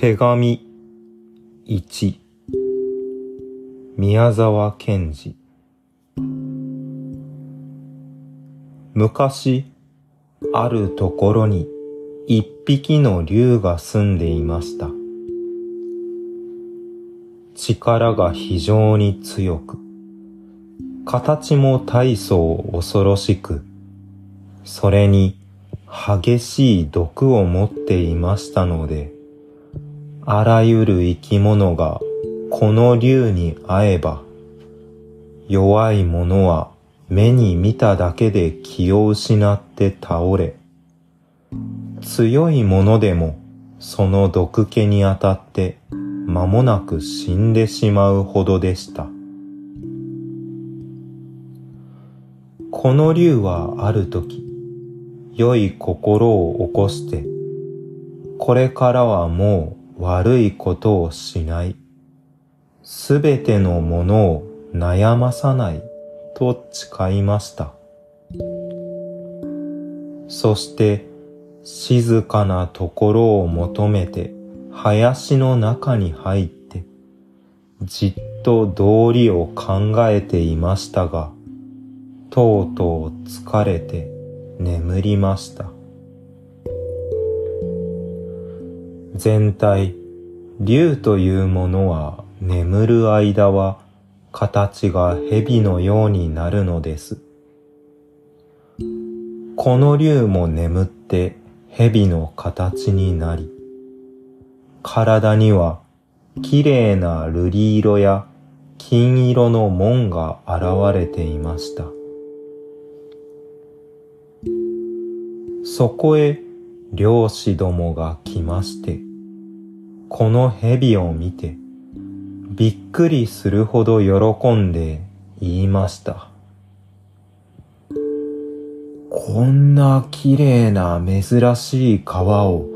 手紙1宮沢賢治。昔あるところに一匹の竜が住んでいました。力が非常に強く形も大層恐ろしくそれに激しい毒を持っていましたので、あらゆる生き物がこの竜に会えば、弱い者は目に見ただけで気を失って倒れ、強い者でもその毒気に当たって間もなく死んでしまうほどでした。この竜はある時、良い心を起こして、これからはもう悪いことをしない。すべてのものを悩まさないと誓いました。そして静かなところを求めて林の中に入ってじっと道理を考えていましたが、とうとう疲れて眠りました。全体、竜というものは眠る間は形が蛇のようになるのです。この竜も眠って蛇の形になり、体には綺麗な瑠璃色や金色の門が現れていました。そこへ漁師どもが来まして、この蛇を見て、びっくりするほど喜んで言いました。こんな綺麗な珍しい川を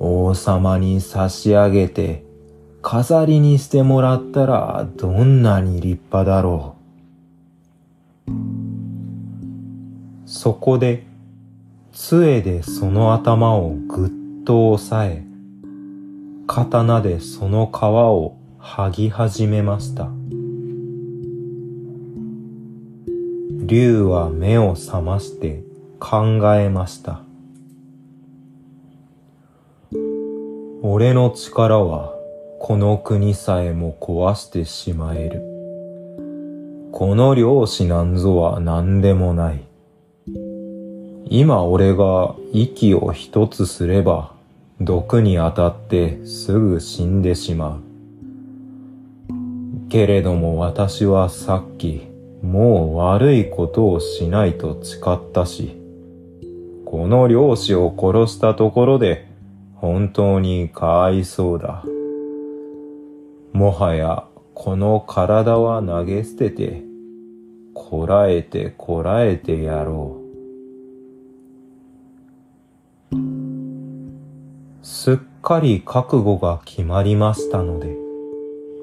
王様に差し上げて飾りにしてもらったらどんなに立派だろう。そこで杖でその頭をぐっと押さえ、刀でその皮を剥ぎ始めました。竜は目を覚まして考えました。俺の力はこの国さえも壊してしまえる。この漁師なんぞは何でもない。今俺が息を一つすれば毒に当たってすぐ死んでしまう。けれども私はさっきもう悪いことをしないと誓ったし、この漁師を殺したところで本当にかわいそうだ。もはやこの体は投げ捨てて、こらえてこらえてやろう。すっかり覚悟が決まりましたので、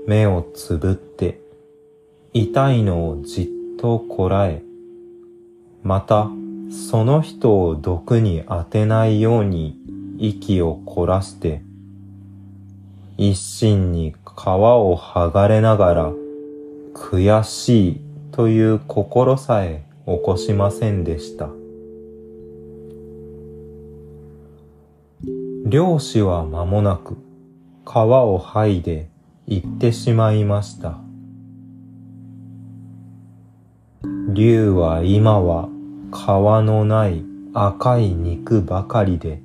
目をつぶって、痛いのをじっとこらえ、またその人を毒に当てないように息を凝らして、一心に皮を剥がれながら、悔しいという心さえ起こしませんでした。漁師は間もなく川を剥いで行ってしまいました。竜は今は皮のない赤い肉ばかりで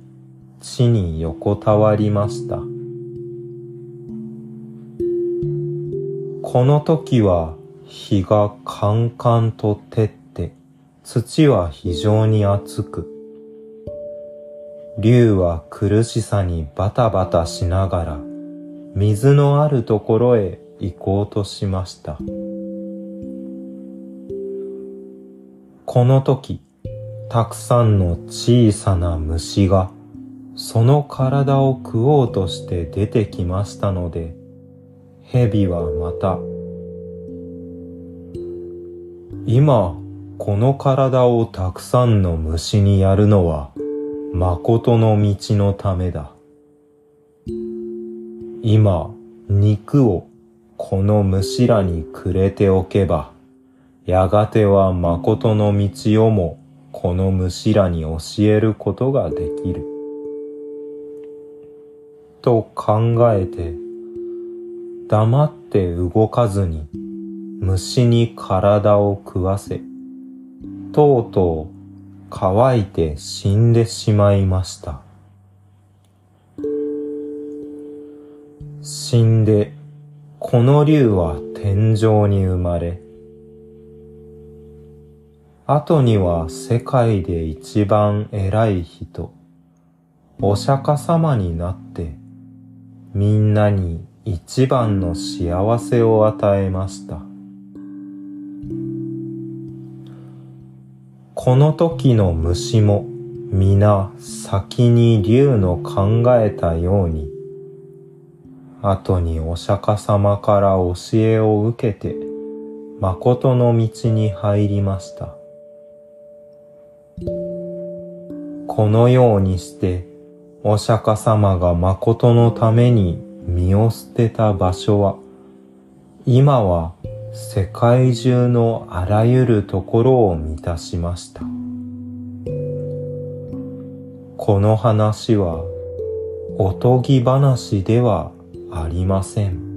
地に横たわりました。この時は日がカンカンと照って土は非常に熱く竜は苦しさにバタバタしながら水のあるところへ行こうとしました。この時、たくさんの小さな虫がその体を食おうとして出てきましたので、蛇はまた、今、この体をたくさんの虫にやるのは誠の道のためだ。今、肉をこの虫らにくれておけば、やがては誠の道をもこの虫らに教えることができる。と考えて、黙って動かずに虫に体を食わせ、とうとう乾いて死んでしまいました。死んで、この竜は天井に生まれ、後には世界で一番偉い人、お釈迦様になって、みんなに一番の幸せを与えました。この時の虫も皆先に竜の考えたように、後にお釈迦様から教えを受けて、誠の道に入りました。このようにして、お釈迦様が誠のために身を捨てた場所は、今は世界中のあらゆるところを満たしました。この話はおとぎ話ではありません。